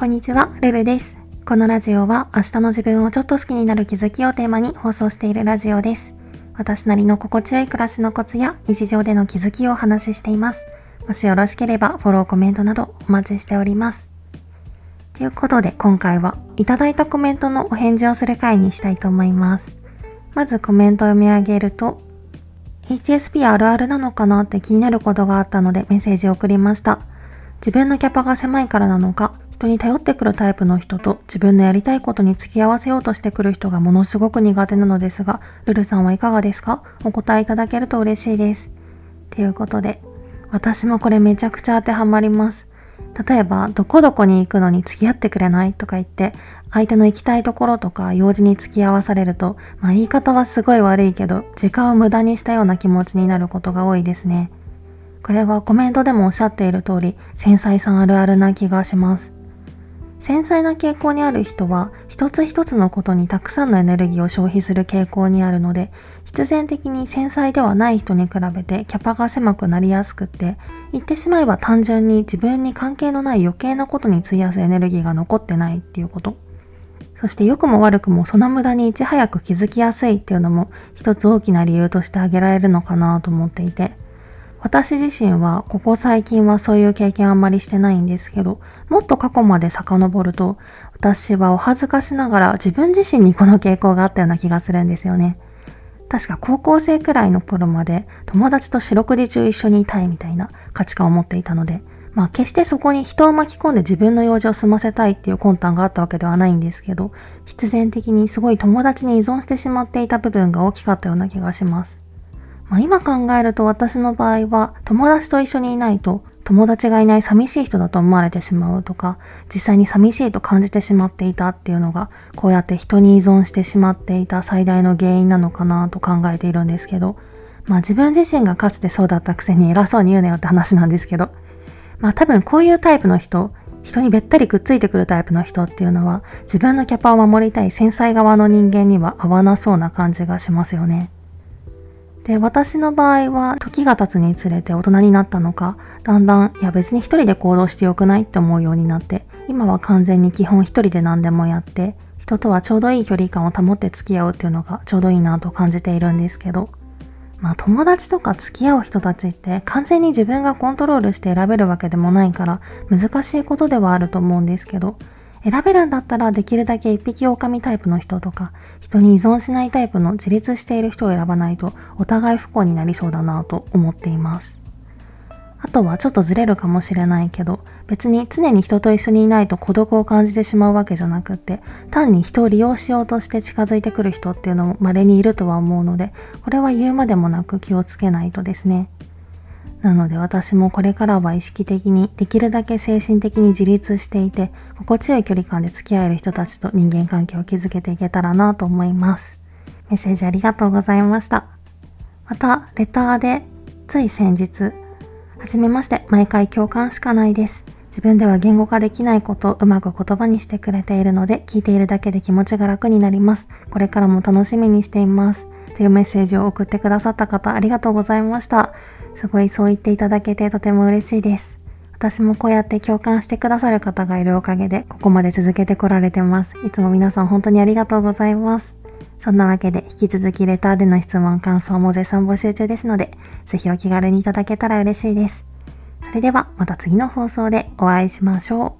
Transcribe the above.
こんにちは、ルルです。このラジオは明日の自分をちょっと好きになる気づきをテーマに放送しているラジオです。私なりの心地よい暮らしのコツや日常での気づきをお話ししています。もしよろしければフォロー、コメントなどお待ちしております。ということで今回はいただいたコメントのお返事をする回にしたいと思います。まずコメントを読み上げると HSP あるあるなのかなって気になることがあったのでメッセージを送りました。自分のキャパが狭いからなのか、人に頼ってくるタイプの人と自分のやりたいことに付き合わせようとしてくる人がものすごく苦手なのですが、ルルさんはいかがですか？お答えいただけると嬉しいです。ということで、私もこれめちゃくちゃ当てはまります。例えば、どこどこに行くのに付き合ってくれないとか言って、相手の行きたいところとか用事に付き合わされると、まあ言い方はすごい悪いけど、時間を無駄にしたような気持ちになることが多いですね。これはコメントでもおっしゃっている通り、繊細さんあるあるな気がします。繊細な傾向にある人は、一つ一つのことにたくさんのエネルギーを消費する傾向にあるので、必然的に繊細ではない人に比べてキャパが狭くなりやすくって、言ってしまえば単純に自分に関係のない余計なことに費やすエネルギーが残ってないっていうこと。そして良くも悪くもその無駄にいち早く気づきやすいっていうのも一つ大きな理由として挙げられるのかなと思っていて、私自身はここ最近はそういう経験あんまりしてないんですけど、もっと過去まで遡ると、私はお恥ずかしながら自分自身にこの傾向があったような気がするんですよね。確か高校生くらいの頃まで友達と四六時中一緒にいたいみたいな価値観を持っていたので、まあ決してそこに人を巻き込んで自分の用事を済ませたいっていう魂胆があったわけではないんですけど、必然的にすごい友達に依存してしまっていた部分が大きかったような気がします。まあ、今考えると私の場合は友達と一緒にいないと友達がいない寂しい人だと思われてしまうとか実際に寂しいと感じてしまっていたっていうのがこうやって人に依存してしまっていた最大の原因なのかなと考えているんですけどまあ自分自身がかつてそうだったくせに偉そうに言うなよって話なんですけどまあ多分こういうタイプの人人にべったりくっついてくるタイプの人っていうのは自分のキャパを守りたい繊細側の人間には合わなそうな感じがしますよね。で、私の場合は時が経つにつれて大人になったのか、だんだん、いや別に一人で行動してよくないって思うようになって、今は完全に基本一人で何でもやって、人とはちょうどいい距離感を保って付き合うっていうのがちょうどいいなと感じているんですけど、まあ友達とか付き合う人たちって完全に自分がコントロールして選べるわけでもないから難しいことではあると思うんですけど、選べるんだったらできるだけ一匹狼タイプの人とか、人に依存しないタイプの自立している人を選ばないとお互い不幸になりそうだなと思っています。あとはちょっとずれるかもしれないけど、別に常に人と一緒にいないと孤独を感じてしまうわけじゃなくって、単に人を利用しようとして近づいてくる人っていうのも稀にいるとは思うので、これは言うまでもなく気をつけないとですね。なので私もこれからは意識的にできるだけ精神的に自立していて心地よい距離感で付き合える人たちと人間関係を築けていけたらなと思います。メッセージありがとうございました。また、レターでつい先日、はじめまして、毎回共感しかないです。自分では言語化できないことをうまく言葉にしてくれているので、聞いているだけで気持ちが楽になります。これからも楽しみにしています。というメッセージを送ってくださった方、ありがとうございました。すごいそう言っていただけてとても嬉しいです。私もこうやって共感してくださる方がいるおかげで、ここまで続けてこられてます。いつも皆さん本当にありがとうございます。そんなわけで、引き続きレターでの質問、感想も絶賛募集中ですので、ぜひお気軽にいただけたら嬉しいです。それではまた次の放送でお会いしましょう。